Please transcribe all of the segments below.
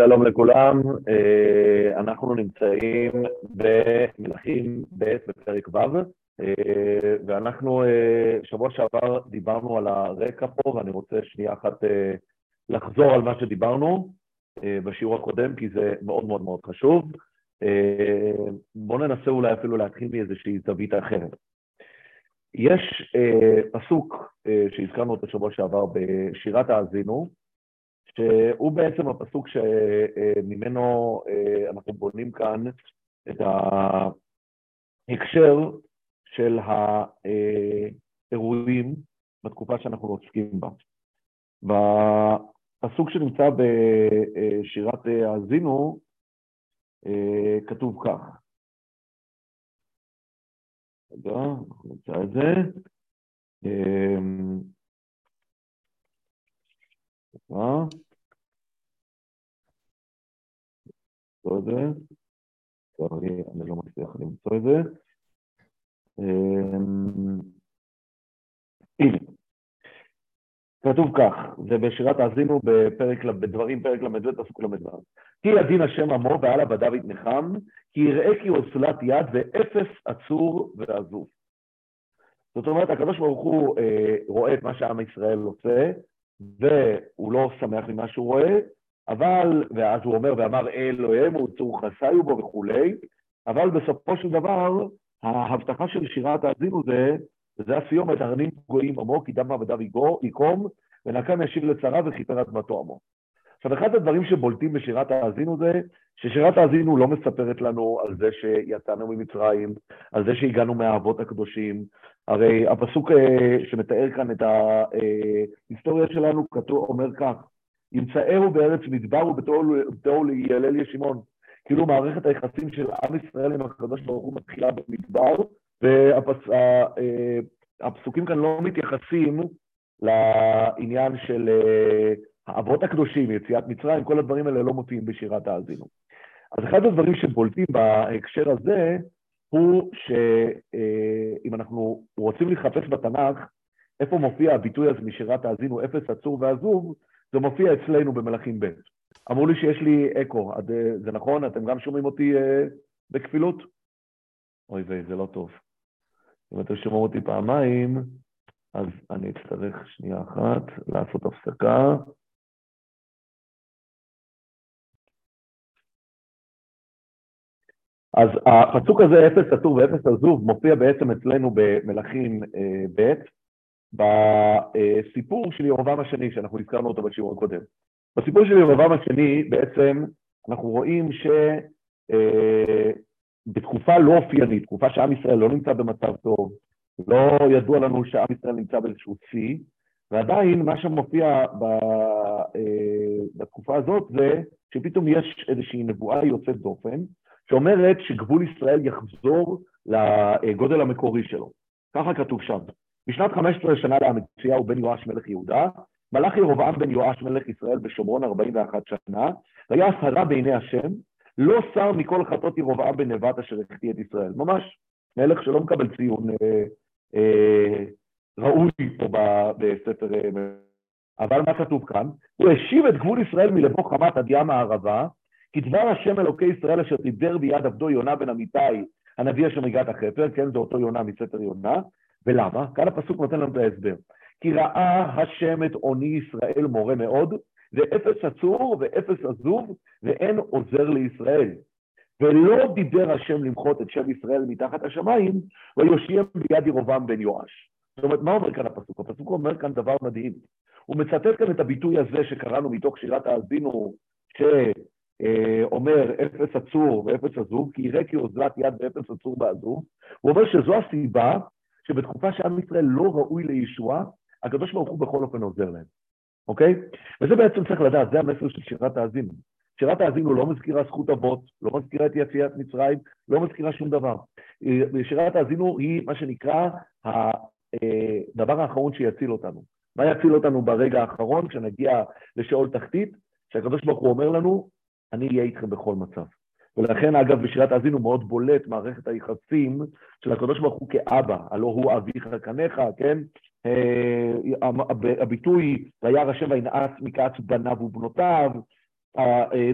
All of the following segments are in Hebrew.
שלום לכולם, אה, אנחנו נמצאים במלכים ב' בפרק ו', אה, ואנחנו אה, שבוע שעבר דיברנו על הרקע פה, ואני רוצה שנייה אחת לחזור על מה שדיברנו בשיעור הקודם, כי זה מאוד מאוד מאוד חשוב. בואו ננסה אולי אפילו להתחיל מאיזושהי זווית אחרת. יש פסוק שהזכרנו אותו שבוע שעבר בשירת האזינו, שהוא בעצם הפסוק שממנו אה, אנחנו בונים כאן את ההקשר של האירועים בתקופה שאנחנו עוסקים בה. בפסוק שנמצא בשירת האזינו, אה, כתוב כך. רגע, אנחנו נמצא את זה. אה, למצוא את זה. אני לא מצליח למצוא את זה. אמ, כתוב כך, זה בשירת האזינו בפרק, בדברים, פרק ל"ב, פסוק ל"ו. כי ידין השם עמו ועל עבדיו יתנחם, כי יראה כי אוזלת יד ואפס עצור ועזוב. זאת אומרת, הקדוש ברוך הוא אה, רואה את מה שעם ישראל עושה, והוא לא שמח ממה שהוא רואה, אבל, ואז הוא אומר, ואמר אלוהים, הוא צור חסיו בו וכולי, אבל בסופו של דבר, ההבטחה של שירת האזינו זה, וזה הסיומת, הרנים גויים עמו, כי דם עבדיו יקום, ונקם ישיב לצרה וכיפר אדמתו עמו. עכשיו, אחד הדברים שבולטים בשירת האזינו זה ששירת האזינו לא מספרת לנו על זה שיצאנו ממצרים, על זה שהגענו מהאבות הקדושים. הרי הפסוק אה, שמתאר כאן את ההיסטוריה שלנו כתוב, אומר כך, ימצאהו בארץ מדבר ובתור לילל ישימון. כאילו מערכת היחסים של עם ישראל עם הקדוש ברוך הוא מתחילה במדבר, והפסוקים כאן לא מתייחסים לעניין של אה, האבות הקדושים, יציאת מצרים, כל הדברים האלה לא מופיעים בשירת האזינו. אז אחד הדברים שבולטים בהקשר הזה, הוא שאם אה, אנחנו רוצים לחפש בתנ"ך, איפה מופיע הביטוי הזה משירת האזינו, אפס עצור ועזוב, זה מופיע אצלנו במלאכים ב'. אמרו לי שיש לי אקו, אה, זה נכון? אתם גם שומעים אותי אה, בכפילות? אוי ויי, זה לא טוב. אם אתם שומעים אותי פעמיים, אז אני אצטרך שנייה אחת לעשות הפסקה. אז הפסוק הזה, אפס עצור ואפס עזוב, מופיע בעצם אצלנו במלאכים אה, ב', בסיפור של ירובעם השני, שאנחנו הזכרנו אותו בשיעור הקודם. בסיפור של ירובעם השני, בעצם אנחנו רואים שבתקופה אה, לא אופיינית, תקופה שעם ישראל לא נמצא במצב טוב, לא ידוע לנו שעם ישראל נמצא באיזשהו שיא, ועדיין מה שמופיע ב, אה, בתקופה הזאת זה שפתאום יש איזושהי נבואה יוצאת דופן, שאומרת שגבול ישראל יחזור לגודל המקורי שלו. ככה כתוב שם. בשנת 15 שנה לאמציהו בן יואש מלך יהודה, מלך ירובעם בן יואש מלך ישראל בשומרון 41 שנה, והיה הרע בעיני השם, לא שר מכל חטאות ירובעם בן נבט אשר החטיא את ישראל. ממש מלך שלא מקבל ציון אה, אה, ראוי פה בספר... אה, אבל מה כתוב כאן? הוא השיב את גבול ישראל מלבוא חמת עד ים הערבה, כי דבר השם אלוקי ישראל אשר דיבר ביד עבדו יונה בן אמיתי, הנביא אשר מגעת החפר, כן, זה אותו יונה מספר יונה, ולמה? כאן הפסוק נותן לנו את ההסבר. כי ראה השם את עוני ישראל מורה מאוד, ואפס עצור ואפס עזוב, ואין עוזר לישראל. ולא דיבר השם למחות את שם ישראל מתחת השמיים, ויושיעם ביד ירובעם בן יואש. זאת אומרת, מה אומר כאן הפסוק? הפסוק אומר כאן דבר מדהים. הוא מצטט כאן את הביטוי הזה שקראנו מתוך שירת האזינו, שאומר אפס עצור ואפס עזוב, כי יראה כי אוזלת יד ואפס עצור בעזוב. הוא אומר שזו הסיבה שבתקופה שעם ישראל לא ראוי לישועה, הקדוש ברוך הוא בכל אופן עוזר להם, אוקיי? וזה בעצם צריך לדעת, זה המסר של שירת האזינו. שירת האזינו לא מזכירה זכות אבות, לא מזכירה את יציאת מצרים, לא מזכירה שום דבר. שירת האזינו היא מה שנקרא הדבר האחרון שיציל אותנו. מה יציל אותנו ברגע האחרון, כשנגיע לשאול תחתית, שהקדוש ברוך הוא אומר לנו, אני אהיה איתכם בכל מצב. ולכן, אגב, בשירת האזינו מאוד בולט מערכת היחסים של הקדוש ברוך הוא כאבא, הלא הוא אביך קניך, כן? אה, הביטוי, וירא השם וינאץ מקץ בניו ובנותיו,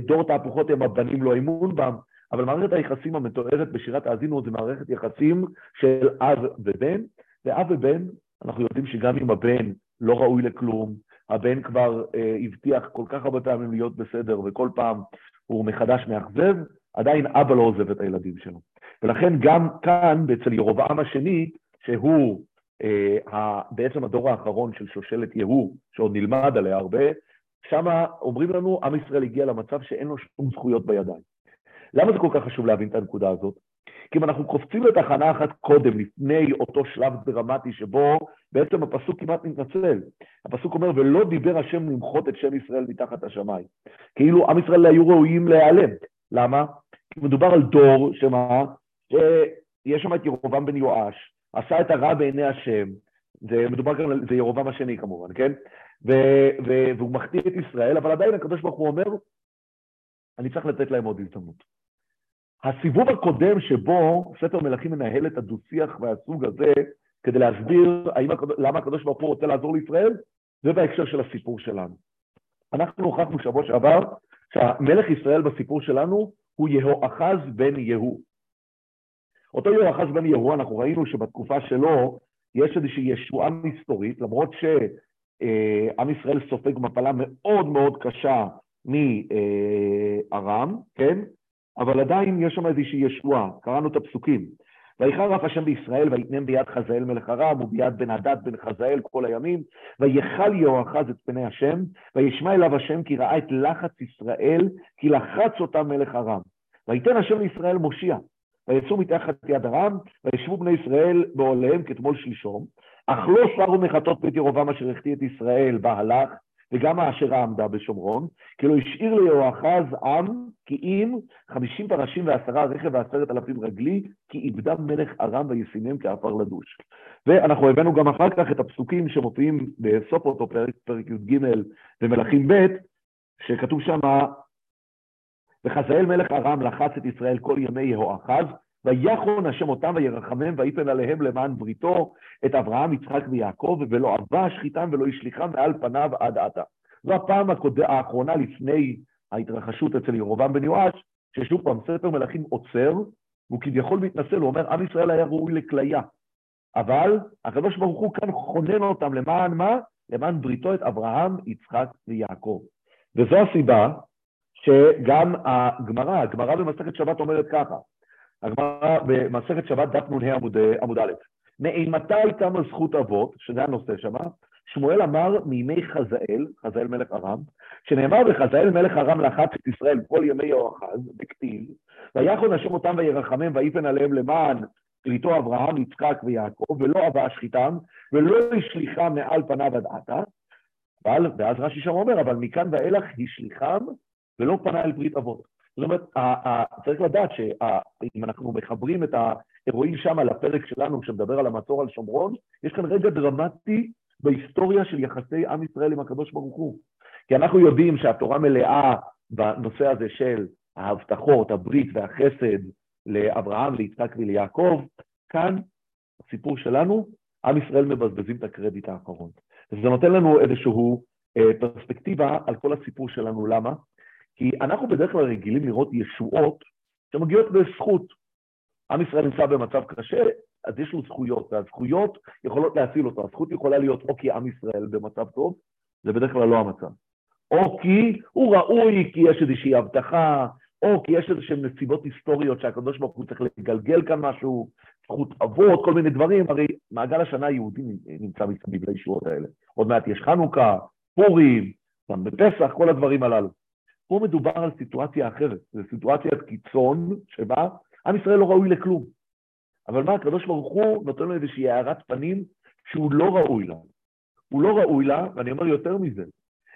דור תהפוכות הם הבנים לא אמון בם, אבל מערכת היחסים המתוארת בשירת האזינו זה מערכת יחסים של אב ובן, ואב ובן, אנחנו יודעים שגם אם הבן לא ראוי לכלום, הבן כבר אה, הבטיח כל כך הרבה פעמים להיות בסדר, וכל פעם הוא מחדש מאכזב, עדיין אבא לא עוזב את הילדים שלו. ולכן גם כאן, אצל ירובעם השני, שהוא אה, בעצם הדור האחרון של שושלת יהוא, שעוד נלמד עליה הרבה, שם אומרים לנו, עם ישראל הגיע למצב שאין לו שום זכויות בידיים. למה זה כל כך חשוב להבין את הנקודה הזאת? כי אם אנחנו קופצים לתחנה אחת קודם, לפני אותו שלב דרמטי שבו בעצם הפסוק כמעט מתנצל. הפסוק אומר, ולא דיבר השם למחות את שם ישראל מתחת השמיים. כאילו עם ישראל היו ראויים להיעלם. למה? כי מדובר על דור, שמה? שיש שם את ירובעם בן יואש, עשה את הרע בעיני השם, זה מדובר כאן, זה ירובעם השני כמובן, כן? ו, ו, והוא מחטיא את ישראל, אבל עדיין הקדוש ברוך הוא אומר, אני צריך לתת להם עוד הזדמנות. הסיבוב הקודם שבו ספר מלכים מנהל את הדו-שיח והסוג הזה, כדי להסביר האם, למה הקדוש ברוך הוא רוצה לעזור לישראל, זה בהקשר של הסיפור שלנו. אנחנו הוכחנו שבוע שעבר שהמלך ישראל בסיפור שלנו הוא יהואחז בן יהוא. אותו יהואחז בן יהוא, אנחנו ראינו שבתקופה שלו יש איזושהי ישועה מסתורית, למרות שעם ישראל סופג מפלה מאוד מאוד קשה מארם, כן? אבל עדיין יש שם איזושהי ישועה, קראנו את הפסוקים. ויחר אף השם בישראל, ויתנם ביד חזאל מלך ארם, וביד בן הדד בן חזאל כל הימים, ויכל יהואחז את פני השם, וישמע אליו השם כי ראה את לחץ ישראל, כי לחץ אותם מלך ארם. ויתן השם לישראל מושיע, ויצאו מתחת יד ארם, וישבו בני ישראל בעוליהם כתמול שלשום, אך לא שרו מחטות בית ירובעם אשר החטיא את ישראל, בה הלך, וגם האשרה עמדה בשומרון, כי לא השאיר ליהואחז עם, כי אם חמישים פרשים ועשרה רכב ועשרת אלפים רגלי, כי איבדה מלך ארם וישימם כעפר לדוש. ואנחנו הבאנו גם אחר כך את הפסוקים שמופיעים בסוף אותו פרק, פרק י"ג במלכים ב', שכתוב שם, וחזאל מלך ארם לחץ את ישראל כל ימי יהואחז, ויחון השם אותם וירחמם ויפן עליהם למען בריתו את אברהם, יצחק ויעקב, ולא עבה שחיתם ולא השליחם מעל פניו עד עתה. זו הפעם האחרונה לפני ההתרחשות אצל ירובעם בן יואש, ששוב פעם ספר מלכים עוצר, והוא כביכול מתנצל, הוא אומר, עם ישראל היה ראוי לכליה. אבל הקדוש ברוך הוא כאן חונן אותם למען מה? למען בריתו את אברהם, יצחק ויעקב. וזו הסיבה שגם הגמרא, הגמרא במסכת שבת אומרת ככה, הגמרא במסכת שבת דף נ"ה עמוד, עמוד א', מאימתי קמה זכות אבות, שזה הנושא שמה, שמואל אמר מימי חזאל, חזאל מלך ארם, שנאמר בחזאל מלך ארם לחץ את ישראל כל ימי יהואחז, בכתיב, ויחון השם אותם וירחמם ויפן עליהם למען פריטו אברהם, יצחק ויעקב, ולא אבה שחיתם, ולא השליחם מעל פניו עד עתה, אבל, ואז רש"י שם אומר, אבל מכאן ואילך השליחם ולא פנה אל ברית אבות. זאת אומרת, צריך לדעת שאם אנחנו מחברים את האירועים שם לפרק שלנו שמדבר על המצור על שומרון, יש כאן רגע דרמטי בהיסטוריה של יחסי עם ישראל עם הקדוש ברוך הוא. כי אנחנו יודעים שהתורה מלאה בנושא הזה של ההבטחות, הברית והחסד לאברהם, ליצחק וליעקב. כאן, הסיפור שלנו, עם ישראל מבזבזים את הקרדיט האחרון. וזה נותן לנו איזושהי אה, פרספקטיבה על כל הסיפור שלנו. למה? כי אנחנו בדרך כלל רגילים לראות ישועות שמגיעות בזכות. עם ישראל נמצא במצב קשה, אז יש לו זכויות, והזכויות יכולות להציל אותו. הזכות יכולה להיות או כי עם ישראל במצב טוב, זה בדרך כלל לא המצב. או כי הוא ראוי, כי יש איזושהי הבטחה, או כי יש איזשהן נסיבות היסטוריות שהקדוש ברוך הוא צריך לגלגל כאן משהו, זכות אבות, כל מיני דברים, הרי מעגל השנה היהודי נמצא מסביב לישועות האלה. עוד מעט יש חנוכה, פורים, גם בפסח, כל הדברים הללו. פה מדובר על סיטואציה אחרת, זו סיטואציית קיצון שבה עם ישראל לא ראוי לכלום. אבל מה, הקדוש ברוך הוא נותן לו איזושהי הארת פנים שהוא לא ראוי לה. הוא לא ראוי לה, ואני אומר יותר מזה.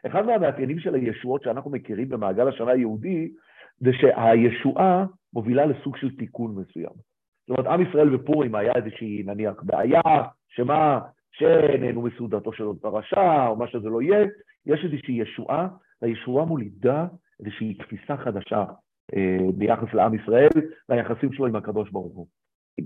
אחד מהמאפיינים של הישועות שאנחנו מכירים במעגל השנה היהודי, זה שהישועה מובילה לסוג של תיקון מסוים. זאת אומרת, עם ישראל בפורים היה איזושהי, נניח, בעיה, שמה, שנהנו מסעודתו של עוד פרשה, או מה שזה לא יהיה, יש איזושהי ישועה, והישועה מולידה איזושהי תפיסה חדשה אה, ביחס לעם ישראל והיחסים שלו עם הקדוש ברוך הוא.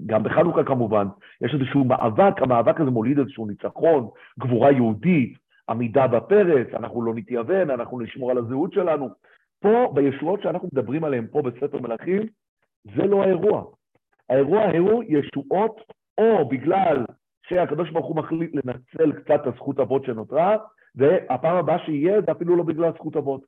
גם בחנוכה כמובן, יש איזשהו מאבק, המאבק הזה מוליד איזשהו ניצחון, גבורה יהודית, עמידה בפרץ, אנחנו לא נתייוון, אנחנו נשמור על הזהות שלנו. פה, בישועות שאנחנו מדברים עליהן פה בספר מלכים, זה לא האירוע. האירוע הוא ישועות, או בגלל שהקדוש ברוך הוא מחליט לנצל קצת את הזכות אבות שנותרה, והפעם הבאה שיהיה זה אפילו לא בגלל זכות אבות.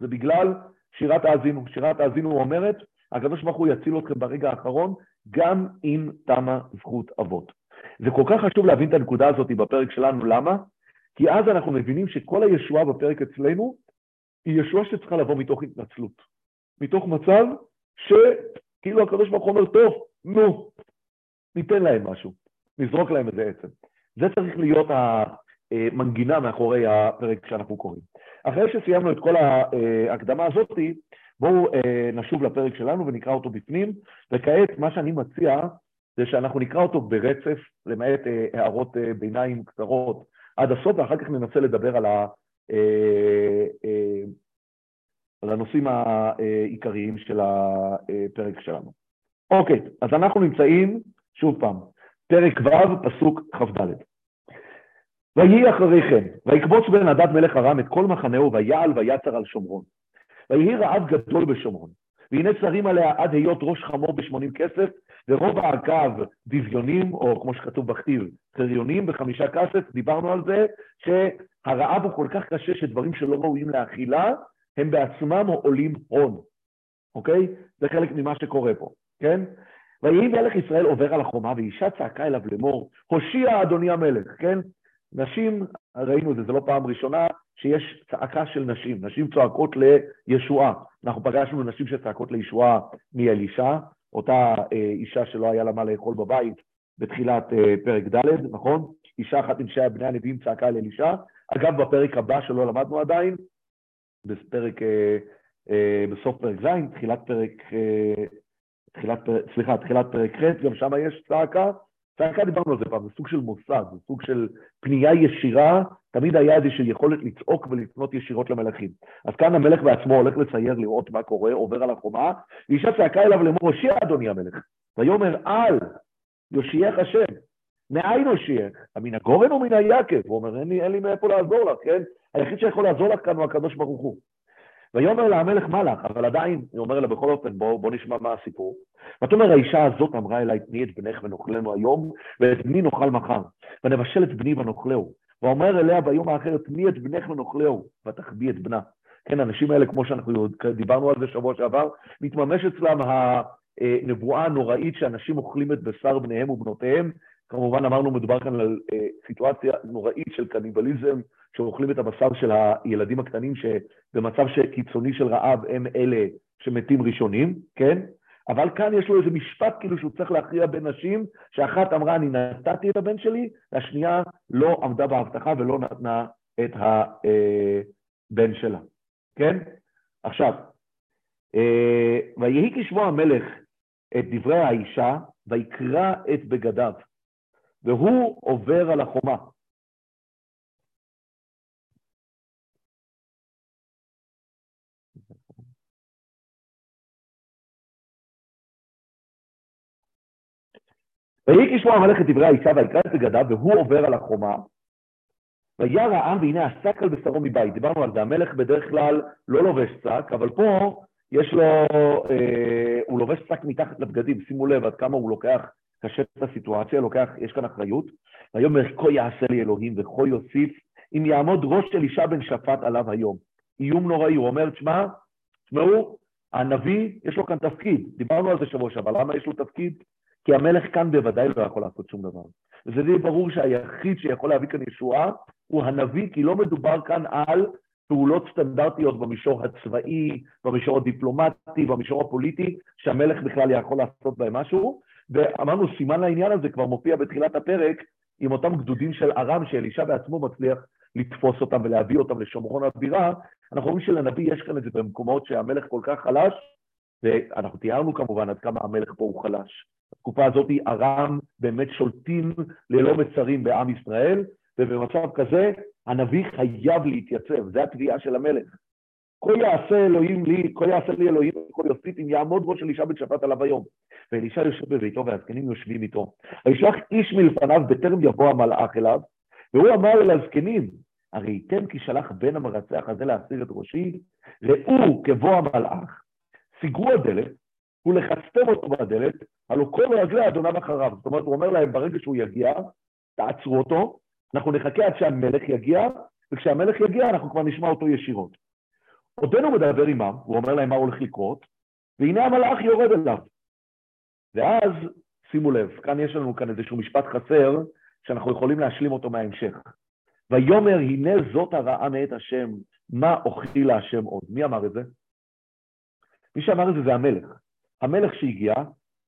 זה בגלל שירת האזינו. שירת האזינו אומרת, הקדוש ברוך הוא יציל אתכם ברגע האחרון, גם אם תמה זכות אבות. זה כל כך חשוב להבין את הנקודה הזאת בפרק שלנו, למה? כי אז אנחנו מבינים שכל הישועה בפרק אצלנו היא ישועה שצריכה לבוא מתוך התנצלות. מתוך מצב שכאילו הקדוש ברוך הוא אומר, טוב, נו, ניתן להם משהו, נזרוק להם איזה עצם. זה צריך להיות המנגינה מאחורי הפרק שאנחנו קוראים. אחרי שסיימנו את כל ההקדמה הזאת, בואו אה, נשוב לפרק שלנו ונקרא אותו בפנים, וכעת מה שאני מציע זה שאנחנו נקרא אותו ברצף, למעט אה, הערות אה, ביניים קצרות עד הסוף, ואחר כך ננסה לדבר על, ה, על הנושאים העיקריים של הפרק שלנו. אוקיי, אז אנחנו נמצאים, שוב פעם, פרק ו', פסוק כ"ד. ויהי אחרי כן, ויקבוץ בן הדד מלך ארם את כל מחנהו, ויעל ויצר על שומרון. ויהי רעב גדול בשומרון, והנה צרים עליה עד היות ראש חמור בשמונים כסף, ורוב האגב דביונים, או כמו שכתוב בכתיב, חריונים בחמישה כסף, דיברנו על זה, שהרעב הוא כל כך קשה שדברים שלא ראויים לאכילה, הם בעצמם עולים הון, אוקיי? זה חלק ממה שקורה פה, כן? ויהי מלך ישראל עובר על החומה, ואישה צעקה אליו לאמור, הושיע אדוני המלך, כן? נשים, ראינו את זה, זו לא פעם ראשונה שיש צעקה של נשים, נשים צועקות לישועה. אנחנו פגשנו נשים שצעקות לישועה מאלישע, אותה אה, אישה שלא היה לה מה לאכול בבית בתחילת אה, פרק ד', נכון? אישה אחת עם שהיה בני הנביאים צעקה אל אלישע. אגב, בפרק הבא שלא למדנו עדיין, בפרק, אה, בסוף פרק ז', תחילת פרק, תחילת, סליחה, תחילת פרק ח', גם שם יש צעקה, צעקה דיברנו על זה פעם, זה סוג של מוסד, זה סוג של פנייה ישירה, תמיד היה איזושהי יכולת לצעוק ולפנות ישירות למלכים. אז כאן המלך בעצמו הולך לצייר לראות מה קורה, עובר על החומה, ואישה צעקה אליו לאמור, הושיע אדוני המלך. ויאמר על, יושיעך השם. מאין הושיעך? מן הגורן או מן היקב? הוא אומר, אין לי, אין לי מאיפה לעזור לך, כן? היחיד שיכול לעזור לך כאן הוא הקדוש ברוך הוא. ויאמר לה המלך מה לך, אבל עדיין, היא אומרת לה בכל אופן, בוא, בוא נשמע מה הסיפור. ותאמר האישה הזאת אמרה אליי, תני את בנך ונאכלנו היום, ואת בני נאכל מחר, ונבשל את בני ונאכלהו. ואומר אליה ביום האחר, תני את בנך ונאכלהו, ותחביא את בנה. כן, האנשים האלה, כמו שאנחנו דיברנו על זה שבוע שעבר, מתממש אצלם הנבואה הנוראית שאנשים אוכלים את בשר בניהם ובנותיהם. כמובן, אמרנו, מדובר כאן על אה, סיטואציה נוראית של קניבליזם, שאוכלים את הבשר של הילדים הקטנים, שבמצב קיצוני של רעב הם אלה שמתים ראשונים, כן? אבל כאן יש לו איזה משפט כאילו שהוא צריך להכריע בין נשים, שאחת אמרה אני נתתי את הבן שלי, והשנייה לא עמדה בהבטחה ולא נתנה את הבן שלה, כן? עכשיו, אה, ויהי כשמוע המלך את דברי האישה, ויקרא את בגדיו, והוא עובר על החומה. ויהי כשמוע המלך את דברי האישה ויקרא את בגדיו, והוא עובר על החומה. וירא העם והנה השק על בשרו מבית. דיברנו על זה, המלך בדרך כלל לא לובש שק, אבל פה יש לו, אה, הוא לובש שק מתחת לבגדים, שימו לב עד כמה הוא לוקח קשה את הסיטואציה, לוקח, יש כאן אחריות. ויאמר כה יעשה לי אלוהים וכה יוסיף, אם יעמוד ראש של אישה בן שפט עליו היום. איום נוראי, הוא אומר, תשמע, תשמעו, הנביא, יש לו כאן תפקיד, דיברנו על זה שבוע שעבר, למה יש לו תפקיד? כי המלך כאן בוודאי לא יכול לעשות שום דבר. וזה די ברור שהיחיד שיכול להביא כאן ישועה הוא הנביא, כי לא מדובר כאן על פעולות סטנדרטיות במישור הצבאי, במישור הדיפלומטי, במישור הפוליטי, שהמלך בכלל יכול לעשות בהם משהו. ואמרנו, סימן לעניין הזה כבר מופיע בתחילת הפרק עם אותם גדודים של ארם, שאלישע בעצמו מצליח לתפוס אותם ולהביא אותם לשומרון הבירה. אנחנו רואים שלנביא יש כאן את זה במקומות שהמלך כל כך חלש, ואנחנו תיארנו כמובן עד כמה המלך פה הוא חלש. בתקופה הזאת ארם באמת שולטים ללא מצרים בעם ישראל, ובמצב כזה הנביא חייב להתייצב, זו התביעה של המלך. כה יעשה אלוהים לי, כה יעשה לי אלוהים וכה יוסיף אם יעמוד ראש אלישע בן שפט עליו היום. ואלישע יושב בביתו והזקנים יושבים איתו. וישלח איש מלפניו בטרם יבוא המלאך אליו, והוא אמר אל הזקנים, הרי ייתן כי שלח בן המרצח הזה להסיר את ראשי, ראו כבוא המלאך, סיגרו הדלת, ולחסתם אותו בדלת, הלא כל רגלי אדוניו אחריו. זאת אומרת, הוא אומר להם, ברגע שהוא יגיע, תעצרו אותו, אנחנו נחכה עד שהמלך יגיע, וכשהמלך יגיע אנחנו כבר נשמע אותו ישירות. עודנו מדבר עמם, הוא אומר להם מה הולך לקרות, והנה המלאך יורד אליו. ואז, שימו לב, כאן יש לנו כאן איזשהו משפט חסר, שאנחנו יכולים להשלים אותו מההמשך. ויאמר, הנה זאת הרעה מאת השם, מה אוכלי להשם עוד? מי אמר את זה? מי שאמר את זה זה המלך. המלך שהגיע,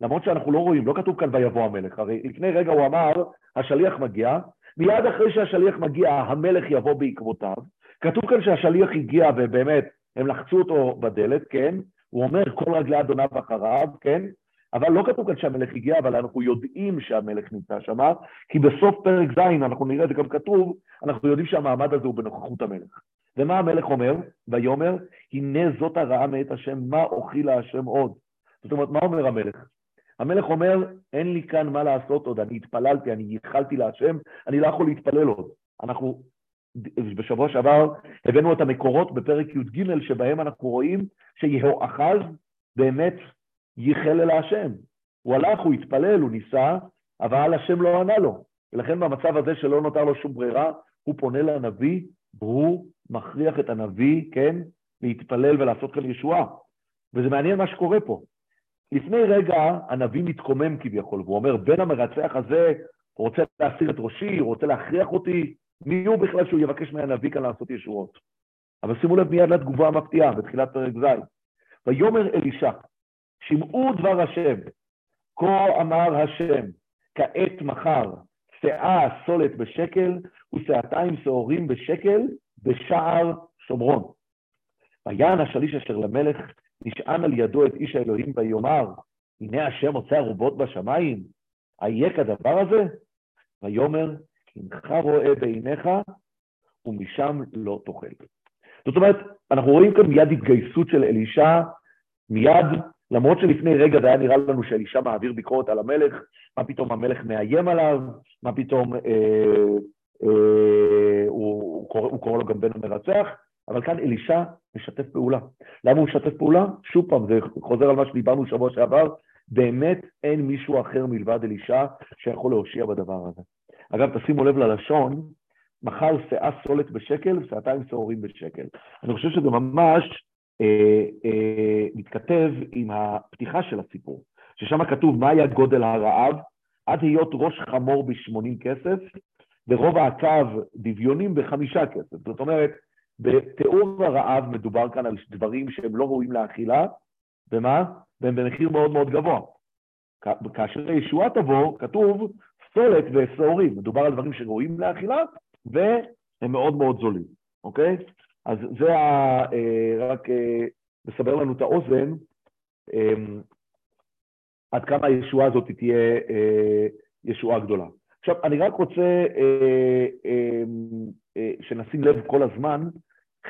למרות שאנחנו לא רואים, לא כתוב כאן ויבוא המלך, הרי לפני רגע הוא אמר, השליח מגיע, מיד אחרי שהשליח מגיע, המלך יבוא בעקבותיו. כתוב כאן שהשליח הגיע ובאמת, הם לחצו אותו בדלת, כן? הוא אומר, כל רגלי אדוניו אחריו, כן? אבל לא כתוב כאן שהמלך הגיע, אבל אנחנו יודעים שהמלך נמצא שם, כי בסוף פרק ז', אנחנו נראה את זה גם כתוב, אנחנו יודעים שהמעמד הזה הוא בנוכחות המלך. ומה המלך אומר? ויאמר, הנה זאת הרעה מאת השם, מה אוכילה השם עוד? זאת אומרת, מה אומר המלך? המלך אומר, אין לי כאן מה לעשות עוד, אני התפללתי, אני ייחלתי להשם, אני לא יכול להתפלל עוד. אנחנו בשבוע שעבר הבאנו את המקורות בפרק י"ג, שבהם אנחנו רואים שיהואחז באמת ייחל אל השם. הוא הלך, הוא התפלל, הוא ניסה, אבל השם לא ענה לו. ולכן במצב הזה שלא נותר לו שום ברירה, הוא פונה לנביא, והוא מכריח את הנביא, כן, להתפלל ולעשות כאן ישועה. וזה מעניין מה שקורה פה. לפני רגע הנביא מתקומם כביכול, והוא אומר, בן המרצח הזה רוצה להסיר את ראשי, רוצה להכריח אותי, מי הוא בכלל שהוא יבקש מהנביא כאן לעשות ישועות? אבל שימו לב מיד לתגובה המפתיעה בתחילת פרק ז'. ויאמר אלישע, שמעו דבר השם, כה אמר השם, כעת מחר, שאה סולת בשקל ושאתיים שעורים בשקל בשער שומרון. ויען השליש אשר למלך נשען על ידו את איש האלוהים ויאמר, הנה השם עושה ערובות בשמיים, איה כדבר הזה? ויאמר, הנך רואה בעיניך, ומשם לא תאכל. זאת אומרת, אנחנו רואים כאן מיד התגייסות של אלישע, מיד, למרות שלפני רגע זה היה נראה לנו שאלישע מעביר ביקורת על המלך, מה פתאום המלך מאיים עליו, מה פתאום אה, אה, הוא, הוא, קורא, הוא קורא לו גם בן המרצח, אבל כאן אלישע משתף פעולה. למה הוא משתף פעולה? שוב פעם, זה חוזר על מה שדיברנו שבוע שעבר, באמת אין מישהו אחר מלבד אלישע שיכול להושיע בדבר הזה. אגב, תשימו לב ללשון, מחר שאה סולת בשקל ושאתיים שעורים בשקל. אני חושב שזה ממש אה, אה, מתכתב עם הפתיחה של הסיפור, ששם כתוב מה היה גודל הרעב, עד היות ראש חמור בשמונים כסף, ורוב הקו דביונים בחמישה כסף. זאת אומרת, בתיאור הרעב מדובר כאן על דברים שהם לא ראויים לאכילה, ומה? והם במחיר מאוד מאוד גבוה. כאשר הישועה תבוא, כתוב סולת ושעורים. מדובר על דברים שראויים לאכילה, והם מאוד מאוד זולים, אוקיי? אז זה ה... אה, רק אה, לסבר לנו את האוזן, אמ, עד כמה הישועה הזאת תהיה אה, ישועה גדולה. עכשיו, אני רק רוצה שנשים לב כל הזמן,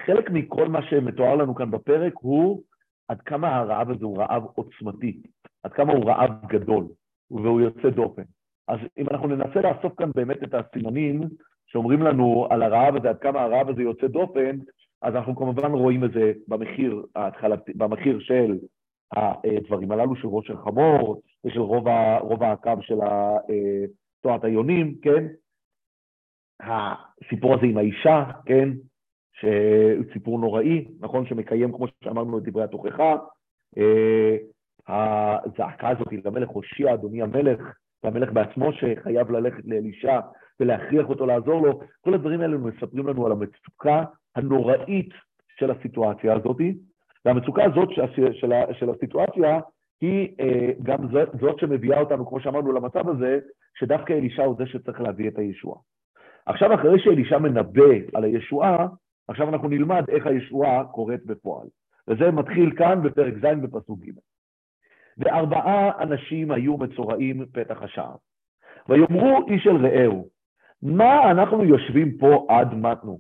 חלק מכל מה שמתואר לנו כאן בפרק הוא עד כמה הרעב הזה הוא רעב עוצמתי, עד כמה הוא רעב גדול, והוא יוצא דופן. אז אם אנחנו ננסה לאסוף כאן באמת את הסימנים שאומרים לנו על הרעב הזה, עד כמה הרעב הזה יוצא דופן, אז אנחנו כמובן רואים את זה במחיר, ההתחלת, במחיר של הדברים הללו של ראש של חמור ושל רוב, ה, רוב הקו של תורת היונים, כן? הסיפור הזה עם האישה, כן? שהוא סיפור נוראי, נכון? שמקיים, כמו שאמרנו, את דברי התוכחה. אה, הזעקה הזאת למלך הושיע, אדוני המלך, והמלך בעצמו שחייב ללכת לאלישע ולהכריח אותו לעזור לו, כל הדברים האלה מספרים לנו על המצוקה הנוראית של הסיטואציה הזאת, והמצוקה הזאת של, של, של הסיטואציה היא אה, גם זאת, זאת שמביאה אותנו, כמו שאמרנו, למצב הזה, שדווקא אלישע הוא זה שצריך להביא את הישועה. עכשיו, אחרי שאלישע מנבא על הישועה, עכשיו אנחנו נלמד איך הישועה קורית בפועל. וזה מתחיל כאן בפרק ז' בפסוק ג'. וארבעה אנשים היו מצורעים פתח השער. ויאמרו איש אל רעהו, מה אנחנו יושבים פה עד מתנו?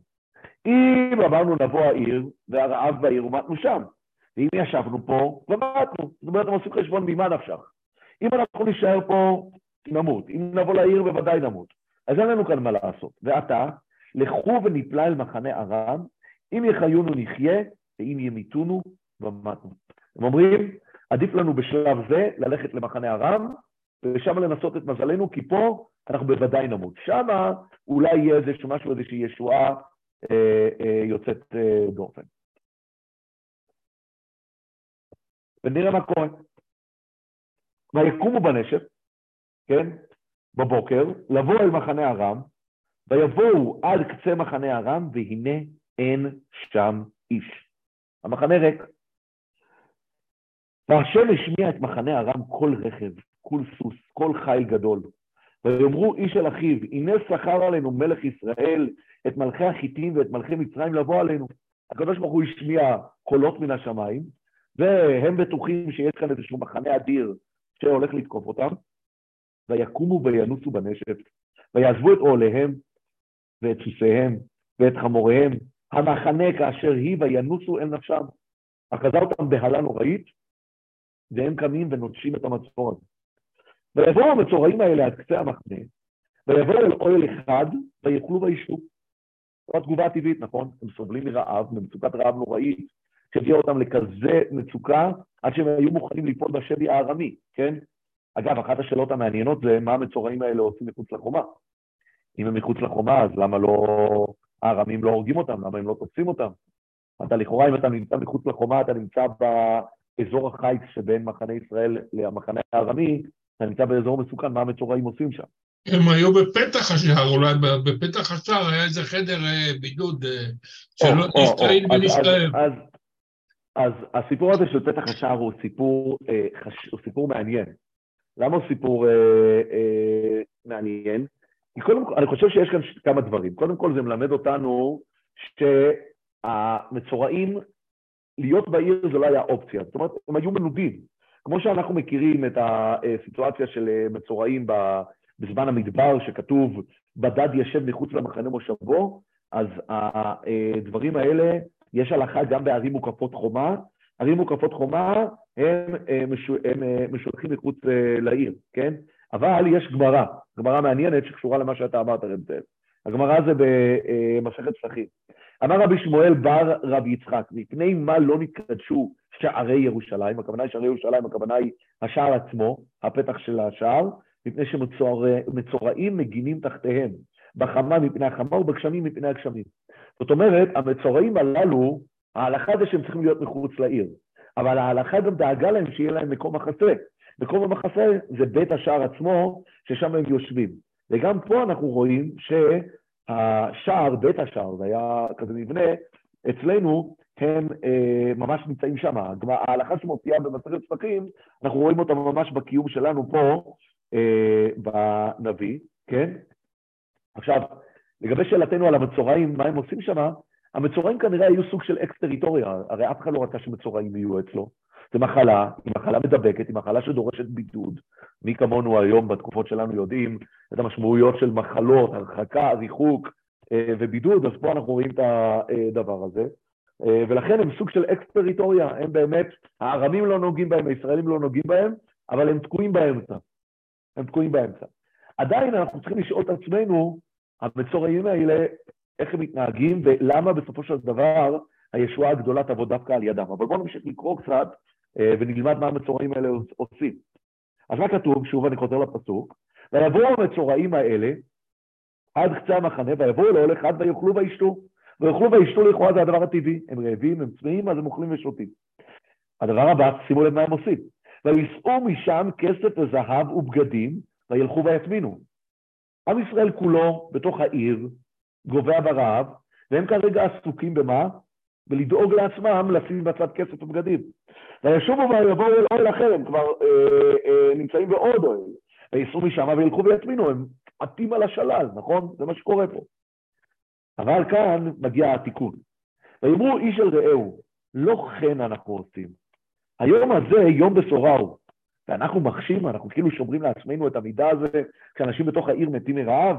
אם אמרנו נבוא העיר, והרעב בעיר ומתנו שם. ואם ישבנו פה, ומתנו. זאת אומרת, הם עושים חשבון ממה נפשך. אם אנחנו נישאר פה, נמות. אם נבוא לעיר, בוודאי נמות. אז אין לנו כאן מה לעשות. ועתה, לכו ונפלא אל מחנה ארם, אם יחיונו נחיה, ואם ימיתונו, ומתנו. הם אומרים, עדיף לנו בשלב זה ללכת למחנה ארם, ושם לנסות את מזלנו, כי פה אנחנו בוודאי נמות. שם אולי יהיה איזשהו משהו, איזושהי ישועה אה, אה, יוצאת אה, דופן. ונראה מה קורה. ויקומו בנשף, כן, בבוקר, לבוא אל מחנה ארם, ויבואו עד קצה מחנה ארם, והנה אין שם איש. המחנה ריק. והשם השמיע את מחנה ארם כל רכב, כל סוס, כל חיל גדול. ויאמרו איש אל אחיו, הנה שכר עלינו מלך ישראל, את מלכי החיטים ואת מלכי מצרים לבוא עלינו. הקדוש ברוך הוא השמיע קולות מן השמיים, והם בטוחים שיש כאן איזשהו מחנה אדיר שהולך לתקוף אותם, ויקומו וינוסו בנשף, ויעזבו את אוהליהם ואת סוסיהם ואת חמוריהם, המחנה כאשר היא, וינוסו אל נפשם. אחזה אותם בהלה נוראית, והם קמים ונוטשים את הזה. ויבואו המצורעים האלה עד קצה המחנה, ויבואו אל אוהל אחד, ויאכלו וישתו. זו התגובה הטבעית, נכון? הם סובלים מרעב, ממצוקת רעב נוראית, שהביאה אותם לכזה מצוקה, עד שהם היו מוכנים ליפול בשבי הארמי, כן? אגב, אחת השאלות המעניינות זה מה המצורעים האלה עושים מחוץ לחומה. אם הם מחוץ לחומה, אז למה לא... הארמים לא הורגים אותם? למה הם לא תופסים אותם? אתה לכאורה, אם אתה נמצא מחוץ לחומה, אתה נמצא באזור החיץ שבין מחנה ישראל למחנה הארמי, אתה נמצא באזור מסוכן, מה המצורעים עושים שם? הם היו בפתח השער, אולי בפתח השער היה איזה חדר אה, בידוד אה, שלא נשתעין ונשתער. אז הסיפור הזה של פתח השער הוא סיפור, אה, הוא סיפור מעניין. למה הוא סיפור מעניין? כי קודם כל, אני חושב שיש כאן כמה דברים. קודם כל זה מלמד אותנו שהמצורעים, להיות בעיר זה לא היה אופציה. זאת אומרת, הם היו מנודים. כמו שאנחנו מכירים את הסיטואציה של מצורעים בזמן המדבר, שכתוב, בדד ישב מחוץ למחנה מושבו, אז הדברים האלה, יש הלכה גם בערים מוקפות חומה. ערים מוקפות חומה הם, הם משולחים מחוץ אה, לעיר, כן? אבל יש גמרא, גמרא מעניינת שקשורה למה שאתה אמרת, רב זאב. הגמרא זה במסכת פסחים. אמר רבי שמואל בר רבי יצחק, מפני מה לא נתקדשו שערי ירושלים, הכוונה היא שערי ירושלים, הכוונה היא השער עצמו, הפתח של השער, מפני שמצורעים מגינים תחתיהם, בחמה מפני החמה ובגשמים מפני הגשמים. זאת אומרת, המצורעים הללו, ההלכה זה שהם צריכים להיות מחוץ לעיר, אבל ההלכה גם דאגה להם שיהיה להם מקום מחסה. מקום המחסה זה בית השער עצמו, ששם הם יושבים. וגם פה אנחנו רואים שהשער, בית השער, זה היה כזה מבנה, אצלנו הם אה, ממש נמצאים שם. ההלכה שמופיעה במסכת פסחים, אנחנו רואים אותה ממש בקיום שלנו פה, אה, בנביא, כן? עכשיו, לגבי שאלתנו על המצורעים, מה הם עושים שם, המצורעים כנראה היו סוג של אקס-טריטוריה, הרי אף אחד לא רצה שמצורעים יהיו אצלו. זו מחלה, היא מחלה מדבקת, היא מחלה שדורשת בידוד. מי כמונו היום, בתקופות שלנו, יודעים את המשמעויות של מחלות, הרחקה, ריחוק אה, ובידוד, אז פה אנחנו רואים את הדבר הזה. אה, ולכן הם סוג של אקס-טריטוריה, הם באמת, הארמים לא נוגעים בהם, הישראלים לא נוגעים בהם, אבל הם תקועים באמצע. הם תקועים באמצע. עדיין אנחנו צריכים לשאול את עצמנו, המצורעים האלה, איך הם מתנהגים ולמה בסופו של דבר הישועה הגדולה תבוא דווקא על ידם. אבל בואו נמשיך לקרוא קצת ונלמד מה המצורעים האלה עושים. אז מה כתוב? שוב אני חוזר לפסוק. ויבואו המצורעים האלה עד קצה המחנה, ויבואו לאוהל אחד ויאכלו וישתו. ויאכלו וישתו לכאורה זה הדבר הטבעי. הם רעבים, הם צמאים, אז הם אוכלים ושותים. הדבר הבא, שימו לב מה הם עושים. ויישאו משם כסף וזהב ובגדים, וילכו ויטמינו. עם ישראל כולו בתוך העיר, גובע ברעב, והם כרגע עסוקים במה? ולדאוג לעצמם לשים בצד כסף ובגדים. וישובו ויבואו אל אוהל אחר, הם כבר אה, אה, נמצאים בעוד אוהל. וייסעו משם וילכו ויטמינו, הם עטים על השלל, נכון? זה מה שקורה פה. אבל כאן מגיע התיקון. ויאמרו איש אל רעהו, לא כן אנחנו עושים. היום הזה יום בשורה הוא. ואנחנו מחשים, אנחנו כאילו שומרים לעצמנו את המידע הזה, כשאנשים בתוך העיר מתים מרעב.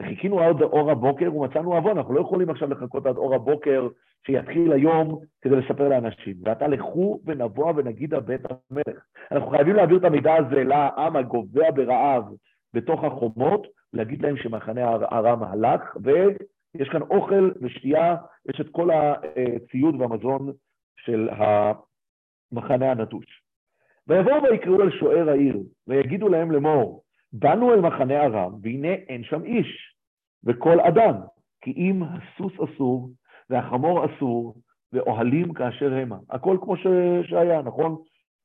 וחיכינו עד אור הבוקר ומצאנו עוון, אנחנו לא יכולים עכשיו לחכות עד אור הבוקר שיתחיל היום כדי לספר לאנשים. ועתה לכו ונבוא ונגיד הבית המלך. אנחנו חייבים להעביר את המידע הזה לעם הגובע ברעב בתוך החומות, להגיד להם שמחנה ארם הלך יש כאן אוכל ושתייה, יש את כל הציוד והמזון של המחנה הנטוש. ויבואו ויקראו אל שוער העיר, ויגידו להם לאמור, באנו אל מחנה ארם, והנה אין שם איש, וכל אדם, כי אם הסוס אסור, והחמור אסור, ואוהלים כאשר המה. הכל כמו ש... שהיה, נכון?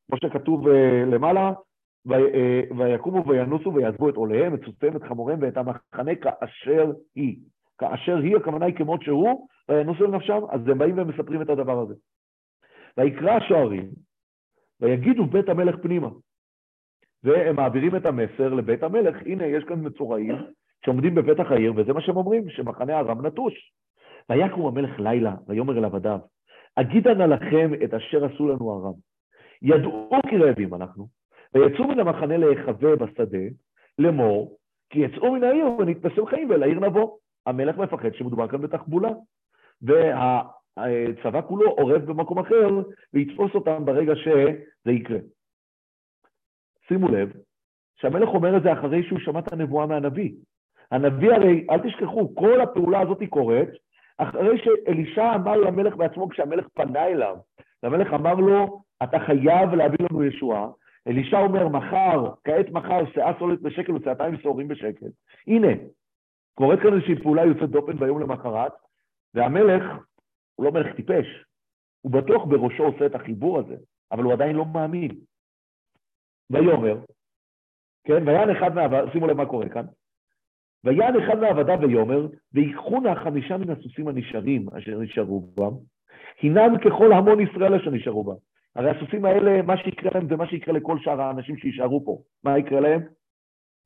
כמו שכתוב uh, למעלה, ו... uh, ויקומו וינוסו ויעזבו את עוליהם, את סוסיהם, את חמוריהם ואת המחנה כאשר היא. כאשר היא, הכוונה היא כמות שהוא, וינוסו לנפשם, אז הם באים ומספרים את הדבר הזה. ויקרא השוערים, ויגידו בית המלך פנימה. והם מעבירים את המסר לבית המלך, הנה, יש כאן מצורעים שעומדים בפתח העיר, וזה מה שהם אומרים, שמחנה ארם נטוש. ויקום המלך לילה, ויאמר אל עבדיו, אגידה נא לכם את אשר עשו לנו ארם. ידעו כי רעבים אנחנו, ויצאו מן המחנה להיחווה בשדה, לאמור, כי יצאו מן העיר ונתפסו חיים ואל העיר נבוא. המלך מפחד שמדובר כאן בתחבולה. והצבא כולו עורב במקום אחר, ויתפוס אותם ברגע שזה יקרה. שימו לב, שהמלך אומר את זה אחרי שהוא שמע את הנבואה מהנביא. הנביא הרי, אל תשכחו, כל הפעולה הזאת קורית אחרי שאלישע אמר למלך בעצמו, כשהמלך פנה אליו, והמלך אמר לו, אתה חייב להביא לנו ישועה, אלישע אומר, מחר, כעת מחר, שאה סולת בשקל ושעתיים שעורים בשקל. הנה, קורית כאן איזושהי פעולה יוצאת דופן ביום למחרת, והמלך, הוא לא מלך טיפש, הוא בטוח בראשו עושה את החיבור הזה, אבל הוא עדיין לא מאמין. ויאמר, כן, ויען אחד מהעבדים, שימו לב מה קורה כאן, ויען אחד מעבדיו ויאמר, ויקחו נא חמישה מן הסוסים הנשארים אשר נשארו בם, הינם ככל המון ישראל אשר נשארו בם. הרי הסוסים האלה, מה שיקרה להם זה מה שיקרה לכל שאר האנשים שישארו פה. מה יקרה להם?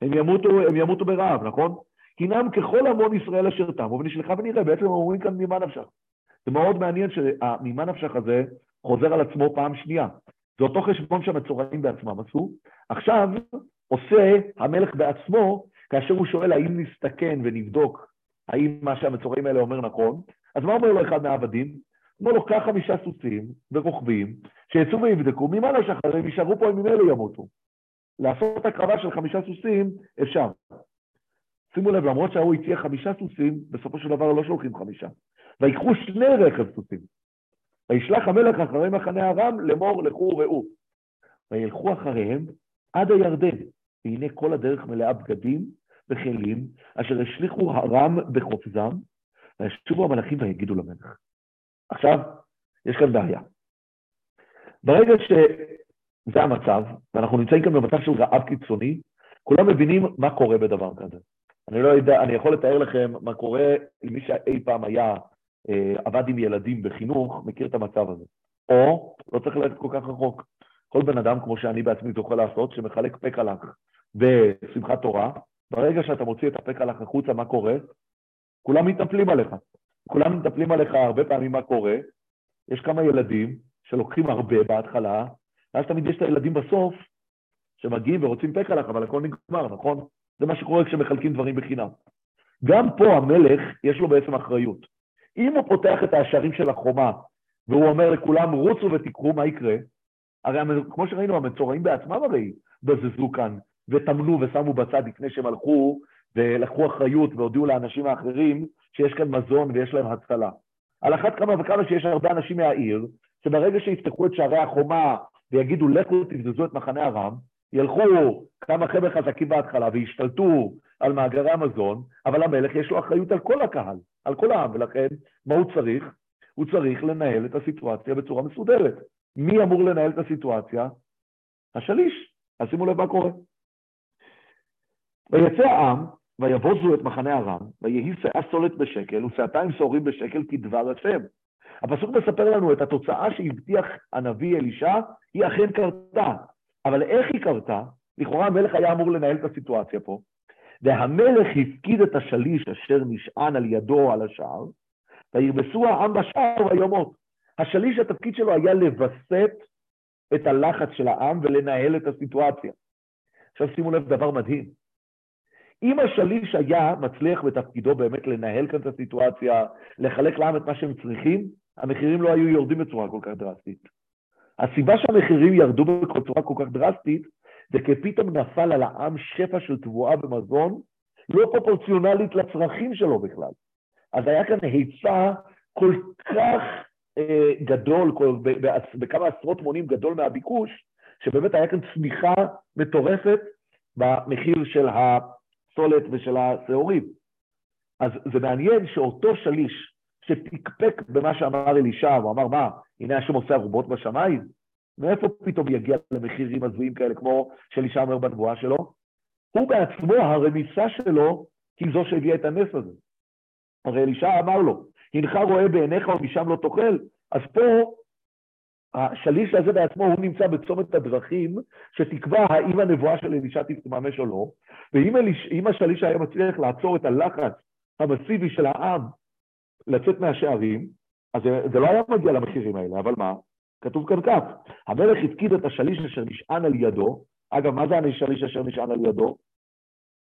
הם ימותו, הם ימותו ברעב, נכון? הינם ככל המון ישראל אשר תמו, ונשלחה ונראה, בעצם אומרים כאן ממה נפשך. זה מאוד מעניין שהממה נפשך הזה חוזר על עצמו פעם שנייה. זה אותו חשבון שהמצורעים בעצמם עשו. עכשיו עושה המלך בעצמו, כאשר הוא שואל האם נסתכן ונבדוק האם מה שהמצורעים האלה אומר נכון, אז מה אומר לו אחד מהעבדים? אומר לו, קח חמישה סוסים ורוכבים, שיצאו ויבדקו, ממה? הרי הם יישארו פה, הם ממילא ימותו. לעשות הקרבה של חמישה סוסים, אפשר. שימו לב, למרות שההוא הציע חמישה סוסים, בסופו של דבר לא שולחים חמישה. ויקחו שני רכב סוסים. וישלח המלך אחרי מחנה ארם לאמור לכו וראו. וילכו אחריהם עד הירדן, והנה כל הדרך מלאה בגדים וכלים, אשר השליכו הרם בחופזם, וישובו המלאכים ויגידו למלך. עכשיו, יש כאן בעיה. ברגע שזה המצב, ואנחנו נמצאים כאן במצב של רעב קיצוני, כולם מבינים מה קורה בדבר כזה. אני לא יודע, אני יכול לתאר לכם מה קורה עם מי שאי פעם היה, עבד עם ילדים בחינוך, מכיר את המצב הזה. או, לא צריך ללכת כל כך רחוק. כל בן אדם, כמו שאני בעצמי זוכה לעשות, שמחלק פקלח בשמחת תורה, ברגע שאתה מוציא את הפקלח החוצה, מה קורה? כולם מתנפלים עליך. כולם מתנפלים עליך הרבה פעמים מה קורה. יש כמה ילדים שלוקחים הרבה בהתחלה, ואז תמיד יש את הילדים בסוף שמגיעים ורוצים פקלח, אבל הכל נגמר, נכון? זה מה שקורה כשמחלקים דברים בחינם. גם פה המלך, יש לו בעצם אחריות. אם הוא פותח את השערים של החומה, והוא אומר לכולם, רוצו ותקחו, מה יקרה? הרי כמו שראינו, המצורעים בעצמם הרי בזזו כאן, וטמנו ושמו בצד לפני שהם הלכו ולקחו אחריות והודיעו לאנשים האחרים שיש כאן מזון ויש להם הצלה. על אחת כמה וכמה שיש הרבה אנשים מהעיר, שברגע שיפתחו את שערי החומה ויגידו לכו תבזזו את מחנה ארם, ילכו כמה חבר'ה חזקים בהתחלה וישתלטו על מאגרי המזון, אבל המלך יש לו אחריות על כל הקהל, על כל העם, ולכן מה הוא צריך? הוא צריך לנהל את הסיטואציה בצורה מסודרת. מי אמור לנהל את הסיטואציה? השליש. אז שימו לב מה קורה. ויצא העם, ויבוזו את מחנה ארם, ויהי שאה סולת בשקל, ושאתיים שעורים בשקל כדבר השם. הפסוק מספר לנו את התוצאה שהבטיח הנביא אלישע, היא אכן קרתה. אבל איך היא קרתה? לכאורה המלך היה אמור לנהל את הסיטואציה פה, והמלך הפקיד את השליש אשר נשען על ידו על השער, וירבסו העם בשער ויומות. השליש, התפקיד שלו היה לווסת את הלחץ של העם ולנהל את הסיטואציה. עכשיו שימו לב דבר מדהים. אם השליש היה מצליח בתפקידו באמת לנהל כאן את הסיטואציה, לחלק לעם את מה שהם צריכים, המחירים לא היו יורדים בצורה כל כך דרסטית. הסיבה שהמחירים ירדו בצורה כל כך דרסטית, זה כי פתאום נפל על העם שפע של תבואה במזון, לא פרופורציונלית לצרכים שלו בכלל. אז היה כאן היצע כל כך אה, גדול, כל, בכמה עשרות מונים גדול מהביקוש, שבאמת היה כאן צמיחה מטורפת במחיר של הסולת ושל השעורים. אז זה מעניין שאותו שליש שפקפק במה שאמר אלישע, הוא אמר, מה, הנה השם עושה ערובות בשמיים? מאיפה פתאום יגיע למחירים הזויים כאלה, כמו שאלישע אומר בנבואה שלו? הוא בעצמו, הרמיסה שלו, היא זו שהביאה את הנס הזה. הרי אלישע אמר לו, הנך רואה בעיניך ומשם לא תאכל, אז פה השליש הזה בעצמו, הוא נמצא בצומת הדרכים שתקבע האם הנבואה של אלישע תתממש או לא, ואם אליש, השליש היה מצליח לעצור את הלחץ המסיבי של העם לצאת מהשערים, אז זה לא היה מגיע למחירים האלה, אבל מה? כתוב כאן כך, המלך הפקיד את השליש אשר נשען על ידו, אגב, מה זה השליש אשר נשען על ידו?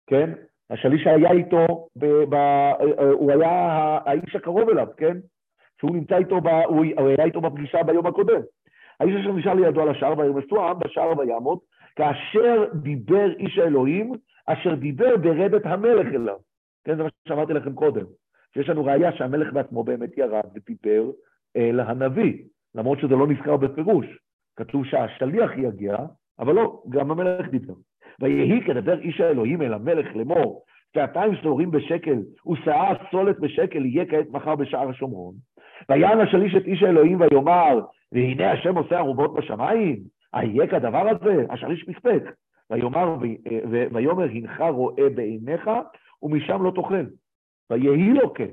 כן? השליש היה איתו, ב, ב, הוא היה האיש הקרוב אליו, כן? שהוא נמצא איתו, ב, הוא היה איתו בפגישה ביום הקודם. האיש אשר נשאר לידו על השער וירמסו העם בשער ויעמוד, כאשר דיבר איש האלוהים, אשר דיבר ברדת המלך אליו. כן, זה מה שאמרתי לכם קודם. שיש לנו ראייה שהמלך בעצמו באמת ירד ודיבר אל הנביא, למרות שזה לא נזכר בפירוש. כתוב שהשליח יגיע, אבל לא, גם המלך דיבר. ויהי כדבר איש האלוהים אל המלך לאמור, שעתיים שעורים בשקל ושאה סולת בשקל יהיה כעת מחר בשער השומרון. ויען השליש את איש האלוהים ויאמר, והנה השם עושה ערובות בשמיים, אהיה כדבר הזה? השליש פקפק. ויאמר, ויאמר, הנך רואה בעיניך, ומשם לא תאכל. ויהי לו כן,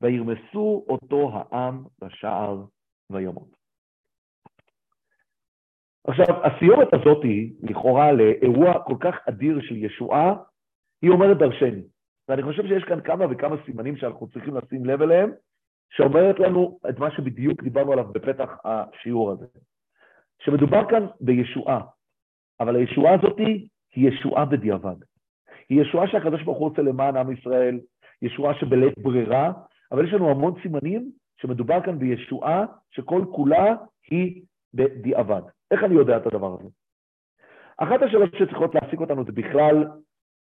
וירמסו אותו העם בשער וימות. עכשיו, הסיומת הזאת היא, לכאורה, לאירוע כל כך אדיר של ישועה, היא אומרת דרשני. ואני חושב שיש כאן כמה וכמה סימנים שאנחנו צריכים לשים לב אליהם, שאומרת לנו את מה שבדיוק דיברנו עליו בפתח השיעור הזה. שמדובר כאן בישועה, אבל הישועה הזאת היא ישועה בדיעבד. היא ישועה שהקדוש ברוך הוא עושה למען עם ישראל, ישועה שבלית ברירה, אבל יש לנו המון סימנים שמדובר כאן בישועה שכל כולה היא בדיעבד. איך אני יודע את הדבר הזה? אחת השאלות שצריכות להעסיק אותנו זה בכלל,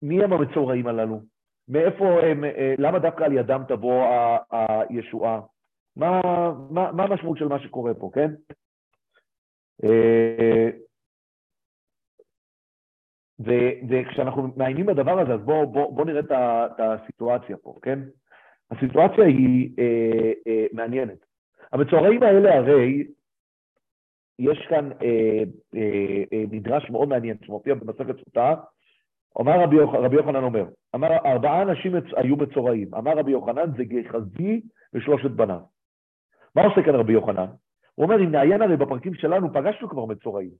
מי הם המצורעים הללו? מאיפה הם, אה, למה דווקא על ידם תבוא הישועה? מה, מה, מה המשמעות של מה שקורה פה, כן? אה, ו, וכשאנחנו מעיינים בדבר הזה, אז בואו בוא, בוא נראה את, הסיטואציה פה, כן? הסיטואציה היא אה, אה, מעניינת. המצורעים האלה הרי, יש כאן אה, אה, אה, מדרש מאוד מעניין שמופיע במסכת סוטה, אומר רבי, רבי יוחנן אומר, אמר ארבעה אנשים היו מצורעים, אמר רבי יוחנן זה גחזי ושלושת בניו. מה עושה כאן רבי יוחנן? הוא אומר, אם נעיין הרי בפרקים שלנו, פגשנו כבר מצורעים.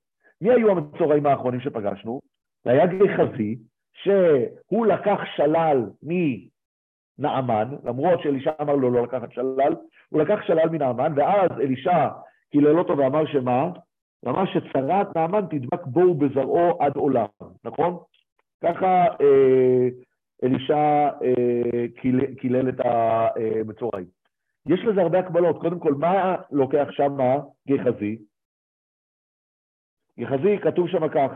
מי היו המצורעים האחרונים שפגשנו? זה היה גחזי, שהוא לקח שלל מנעמן, למרות שאלישע אמר לו לא לקחת שלל, הוא לקח שלל מנעמן, ואז אלישע קילל אותו ואמר שמה? הוא אמר שצרת נעמן תדבק בו ובזרעו עד עולם, נכון? ככה אה, אלישע אה, קילל את המצורעים. יש לזה הרבה הקבלות. קודם כל, מה לוקח שם גחזי? גחזי, כתוב שם כך,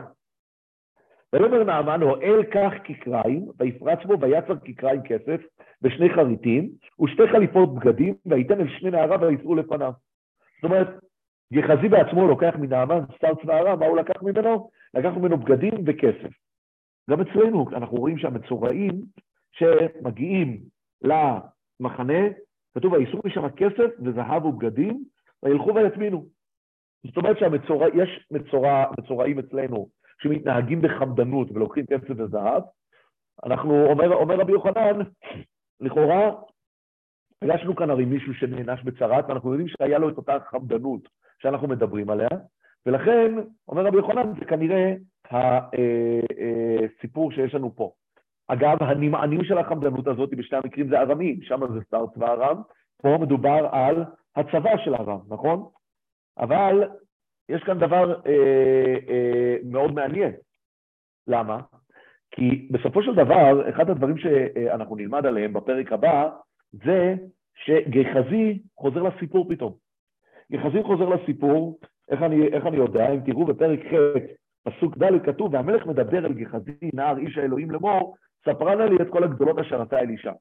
ויאמר נעמן, הואל כך כקריים, ויפרץ בו ויצר כקריים כסף, ושני חריטים, ושתי חליפות בגדים, וייתן אל שני נעריו ויסעו לפניו. זאת אומרת, גחזי בעצמו לוקח מנעמן שר הרע, מה הוא לקח ממנו? לקח ממנו בגדים וכסף. גם אצלנו אנחנו רואים שהמצורעים שמגיעים למחנה, כתוב, וייסעו משם כסף וזהב ובגדים, וילכו ויטמינו. זאת אומרת שיש מצורע, מצורעים אצלנו שמתנהגים בחמדנות ולוקחים כסף וזהב, אנחנו, אומר, אומר רבי יוחנן, לכאורה, פגשנו כאן הרי מישהו שנענש בצרת, ואנחנו יודעים שהיה לו את אותה חמדנות שאנחנו מדברים עליה, ולכן, אומר רבי יוחנן, זה כנראה הסיפור שיש לנו פה. אגב, הנמענים של החמדנות הזאת בשני המקרים זה ארמים, שם זה שר צבא פה מדובר על הצבא של ארם, נכון? אבל יש כאן דבר אה, אה, מאוד מעניין. למה? כי בסופו של דבר, אחד הדברים שאנחנו נלמד עליהם בפרק הבא, זה שגחזי חוזר לסיפור פתאום. גחזי חוזר לסיפור, איך אני, איך אני יודע? אם תראו בפרק ח', פסוק ד' כתוב, והמלך מדבר אל גחזי, נער איש האלוהים לאמור, ספרה נא לי את כל הגדולות אשר עשה אלישע.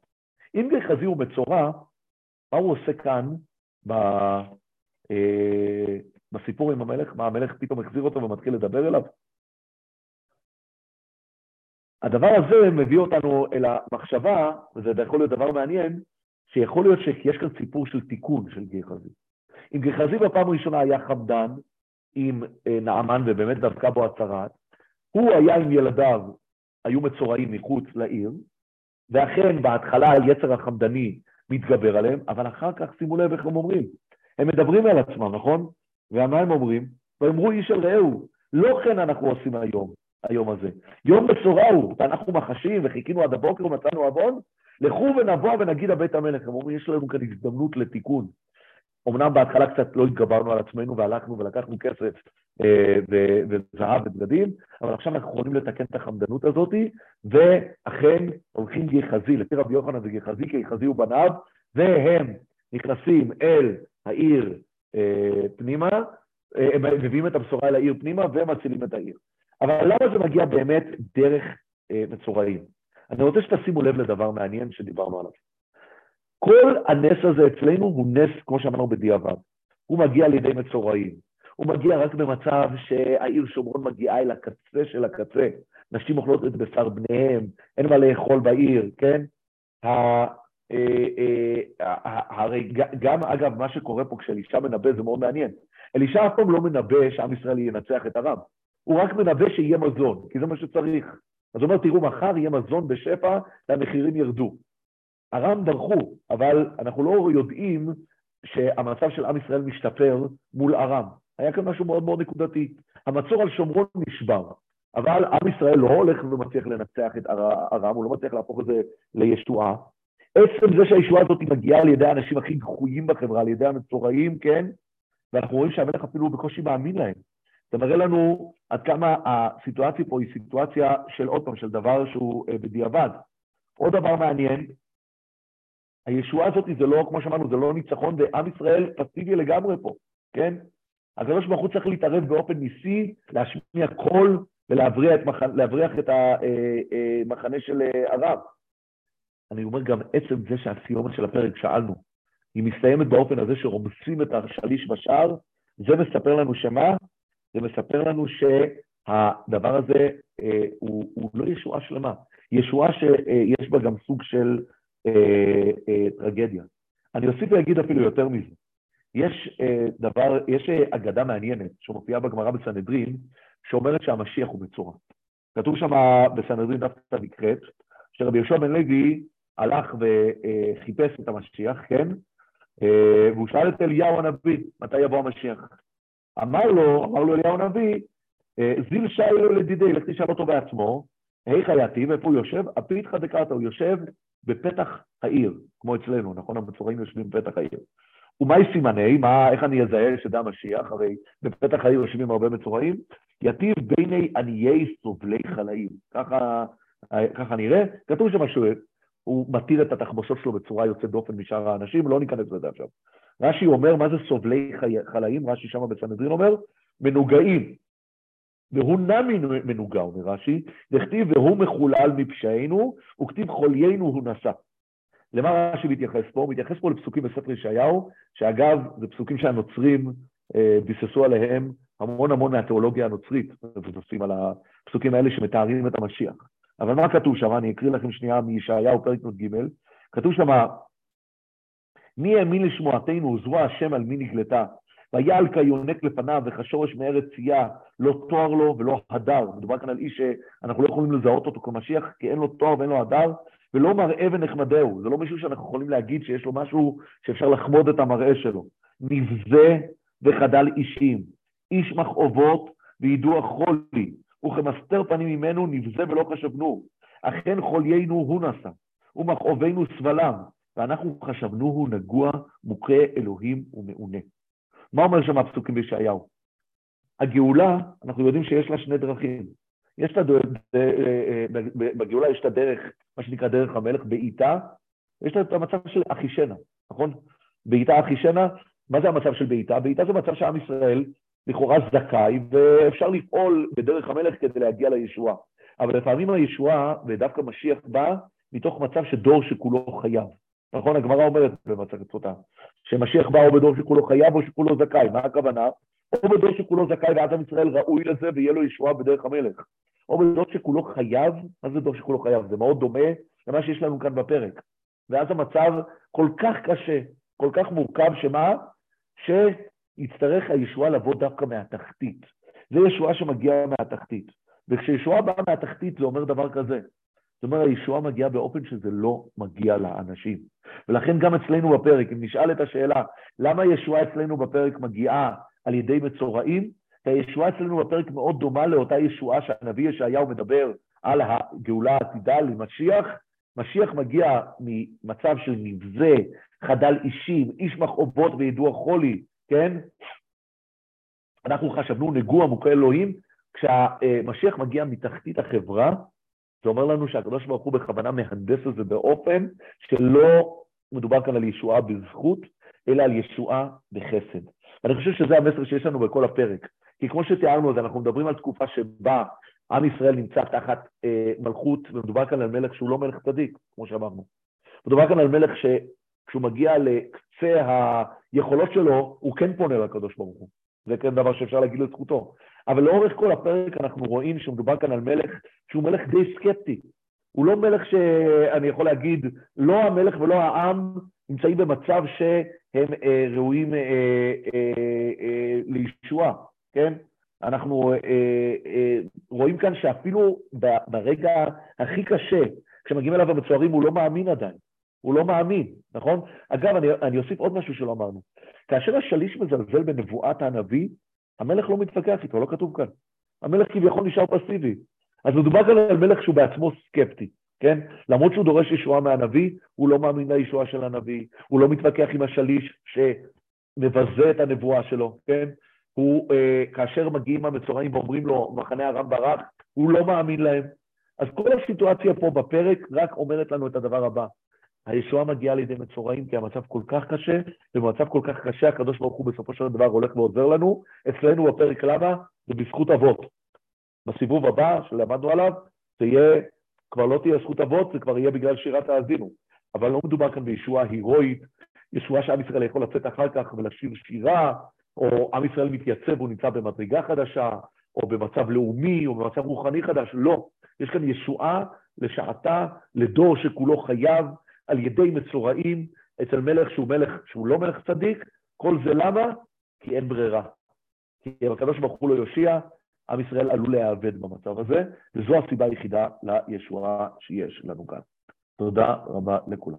אם גחזי הוא מצורע, מה הוא עושה כאן בסיפור עם המלך? מה, המלך פתאום החזיר אותו ומתחיל לדבר אליו? הדבר הזה מביא אותנו אל המחשבה, וזה יכול להיות דבר מעניין, שיכול להיות שיש כאן סיפור של תיקון של גחזי. אם גחזי בפעם הראשונה היה חמדן עם אה, נעמן ובאמת דווקא בו הצהרת, הוא היה עם ילדיו, היו מצורעים מחוץ לעיר, ואכן בהתחלה היצר החמדני מתגבר עליהם, אבל אחר כך שימו לב איך הם אומרים. הם מדברים על עצמם, נכון? ומה הם אומרים? ואמרו איש אל רעהו, לא כן אנחנו עושים היום, היום הזה. יום בשורה הוא, ואנחנו מחשים וחיכינו עד הבוקר ומצאנו עוון, לכו ונבוא ונגיד לבית המלך. הם אומרים, יש לנו כאן הזדמנות לתיקון. אמנם בהתחלה קצת לא התגברנו על עצמנו והלכנו ולקחנו כסף אה, וזהב ובגדים, אבל עכשיו אנחנו יכולים לתקן את החמדנות הזאת, ואכן הולכים גחזי, לפי רבי יוחנן זה גחזי, כי גחזי הוא בניו, והם נכנסים אל העיר אה, פנימה, אה, הם מביאים את הבשורה אל העיר פנימה ומצילים את העיר. אבל למה זה מגיע באמת דרך מצורעים? אני רוצה שתשימו לב לדבר מעניין שדיברנו עליו. כל הנס הזה אצלנו הוא נס, כמו שאמרנו, בדיעבד. הוא מגיע על ידי מצורעים. הוא מגיע רק במצב שהעיר שומרון מגיעה אל הקצה של הקצה. נשים אוכלות את בשר בניהם, אין מה לאכול בעיר, כן? אה, אה, הרי גם, אגב, מה שקורה פה כשאלישע מנבא זה מאוד מעניין. אלישע אף פעם לא מנבא שעם ישראל ינצח את הרב. הוא רק מנבא שיהיה מזון, כי זה מה שצריך. אז הוא אומר, תראו, מחר יהיה מזון בשפע והמחירים ירדו. ארם דרכו, אבל אנחנו לא יודעים שהמצב של עם ישראל משתפר מול ארם. היה כאן משהו מאוד מאוד נקודתי. המצור על שומרון נשבר, אבל עם ישראל לא הולך ומצליח לנצח את ארם, הוא לא מצליח להפוך את זה לישועה. עצם זה שהישועה הזאת מגיעה על ידי האנשים הכי גחויים בחברה, על ידי המצורעים, כן? ואנחנו רואים שהמלך אפילו בקושי מאמין להם. זה מראה לנו עד כמה הסיטואציה פה היא סיטואציה של עוד פעם, של דבר שהוא אה, בדיעבד. עוד דבר מעניין, הישועה הזאת זה לא, כמו שאמרנו, זה לא ניצחון, ועם ישראל פסיבי לגמרי פה, כן? הקדוש ברוך הוא צריך להתערב באופן ניסי, להשמיע קול ולהבריח את, מח... את המחנה אה, אה, של הרב. אני אומר גם עצם זה שהסיומת של הפרק, שאלנו, היא מסתיימת באופן הזה שרומסים את השליש בשער, זה מספר לנו שמה? זה מספר לנו שהדבר הזה אה, הוא, הוא לא ישועה שלמה, ישועה שיש בה גם סוג של אה, אה, טרגדיה. אני אוסיף ואגיד אפילו יותר מזה. יש אה, דבר, יש אה, אגדה מעניינת שמופיעה בגמרא בסנהדרין, שאומרת שהמשיח הוא מצורע. כתוב שם בסנהדרין דווקא נקראת, שרבי יהושע בן לוי הלך וחיפש את המשיח, כן? אה, והוא שאל את אליהו הנביא, מתי יבוא המשיח? אמר לו, אמר לו אליהו הנביא, אה, זיל שיילו לדידי, לך תשאל אותו בעצמו, היכא יתיב, איפה הוא יושב? הפיתחא דקרתא, הוא יושב בפתח העיר, כמו אצלנו, נכון? המצורעים יושבים בפתח העיר. ומהי סימני? מה, איך אני אזהה שזה המשיח? הרי בפתח העיר יושבים הרבה מצורעים. יתיב ביני עניי סובלי חלאים. ככה, ככה נראה. כתוב שם הוא מתיר את התחבושות שלו בצורה יוצאת דופן משאר האנשים, לא ניכנס לזה עכשיו. רש"י אומר, מה זה סובלי חלאים? רש"י שם בסנהדרין אומר, מנוגעים. והוא נמי מנוגע, אומר רש"י, דכתיב והוא מחולל מפשענו, וכתיב חוליינו הוא נשא. למה רש"י מתייחס פה? הוא מתייחס פה לפסוקים בספר ישעיהו, שאגב, זה פסוקים שהנוצרים אה, ביססו עליהם המון המון מהתיאולוגיה הנוצרית, מבוססים על הפסוקים האלה שמתארים את המשיח. אבל מה כתוב שם? אני אקריא לכם שנייה מישעיהו, פרק נ"ג. כתוב שם, מי האמין לשמועתנו, זרוע השם על מי נגלתה. ויעל כיונק לפניו וכשורש מארץ צייה, לא תואר לו ולא הדר. מדובר כאן על איש שאנחנו לא יכולים לזהות אותו כמשיח, כי אין לו תואר ואין לו הדר, ולא מראה ונחמדהו. זה לא מישהו שאנחנו יכולים להגיד שיש לו משהו שאפשר לחמוד את המראה שלו. נבזה וחדל אישים, איש מכאובות וידוע חולי, וכמסתר פנים ממנו נבזה ולא חשבנו. אכן חוליינו הוא נשא, ומכאובנו סבלם, ואנחנו חשבנו הוא נגוע, מוכה אלוהים ומעונה. מה אומר שם הפסוקים בישעיהו? הגאולה, אנחנו יודעים שיש לה שני דרכים. יש הדרך, אה, אה, בגאולה יש את הדרך, מה שנקרא דרך המלך, בעיטה, יש לה את המצב של אחישנה, נכון? בעיטה אחישנה, מה זה המצב של בעיטה? בעיטה זה מצב שעם ישראל לכאורה זכאי, ואפשר לפעול בדרך המלך כדי להגיע לישועה. אבל לפעמים הישועה, ודווקא משיח בא, מתוך מצב שדור שכולו חייב. נכון? הגמרא אומרת במסכת סוטה, שמשיח בא או בדור שכולו חייב או שכולו זכאי. מה הכוונה? או בדור שכולו זכאי ואז עם ישראל ראוי לזה ויהיה לו ישועה בדרך המלך. או בדור שכולו חייב, מה זה דור שכולו חייב? זה מאוד דומה למה שיש לנו כאן בפרק. ואז המצב כל כך קשה, כל כך מורכב, שמה? שיצטרך הישועה לבוא דווקא מהתחתית. זה ישועה שמגיעה מהתחתית. וכשישועה באה מהתחתית זה אומר דבר כזה. זאת אומרת, הישועה מגיעה באופן שזה לא מגיע לאנשים. ולכן גם אצלנו בפרק, אם נשאל את השאלה, למה הישועה אצלנו בפרק מגיעה על ידי מצורעים? הישועה אצלנו בפרק מאוד דומה לאותה ישועה שהנביא ישעיהו מדבר על הגאולה העתידה למשיח. משיח מגיע ממצב של נבזה, חדל אישים, איש מכאובות וידוע חולי, כן? אנחנו חשבנו נגוע מוכה אלוהים, כשהמשיח מגיע מתחתית החברה, זה אומר לנו שהקדוש ברוך הוא בכוונה מהנדס את זה באופן שלא מדובר כאן על ישועה בזכות, אלא על ישועה בחסד. ואני חושב שזה המסר שיש לנו בכל הפרק. כי כמו שתיארנו, אז אנחנו מדברים על תקופה שבה עם ישראל נמצא תחת אה, מלכות, ומדובר כאן על מלך שהוא לא מלך צדיק, כמו שאמרנו. מדובר כאן על מלך שכשהוא מגיע לקצה היכולות שלו, הוא כן פונה לקדוש ברוך הוא. זה כן דבר שאפשר להגיד לזכותו. אבל לאורך כל הפרק אנחנו רואים שמדובר כאן על מלך שהוא מלך די סקפטי. הוא לא מלך שאני יכול להגיד, לא המלך ולא העם נמצאים במצב שהם אה, ראויים אה, אה, אה, לישועה, כן? אנחנו אה, אה, רואים כאן שאפילו ברגע הכי קשה, כשמגיעים אליו המצוערים, הוא לא מאמין עדיין. הוא לא מאמין, נכון? אגב, אני, אני אוסיף עוד משהו שלא אמרנו. כאשר השליש מזלזל בנבואת הנביא, המלך לא מתווכח איתו, לא כתוב כאן. המלך כביכול נשאר פסיבי. אז מדובר כאן על מלך שהוא בעצמו סקפטי, כן? למרות שהוא דורש ישועה מהנביא, הוא לא מאמין לישועה של הנביא, הוא לא מתווכח עם השליש שמבזה את הנבואה שלו, כן? הוא, אה, כאשר מגיעים המצורעים ואומרים לו, מחנה הרם ברק, הוא לא מאמין להם. אז כל הסיטואציה פה בפרק רק אומרת לנו את הדבר הבא. הישועה מגיעה לידי מצורעים כי המצב כל כך קשה, ובמצב כל כך קשה הקדוש ברוך הוא בסופו של דבר הולך ועוזר לנו. אצלנו בפרק למה? זה בזכות אבות. בסיבוב הבא שלמדנו עליו, זה יהיה, כבר לא תהיה זכות אבות, זה כבר יהיה בגלל שירת האזינו. אבל לא מדובר כאן בישועה הירואית, ישועה שעם ישראל יכול לצאת אחר כך ולשיר שירה, או עם ישראל מתייצב והוא נמצא במדרגה חדשה, או במצב לאומי, או במצב רוחני חדש, לא. יש כאן ישועה לשעתה, לדור שכולו חייב, על ידי מצורעים, אצל מלך שהוא מלך, שהוא לא מלך צדיק, כל זה למה? כי אין ברירה. כי אם הקדוש ברוך הוא לא יושיע, עם ישראל עלול להיאבד במצב הזה, וזו הסיבה היחידה לישועה שיש לנו כאן. תודה רבה לכולם.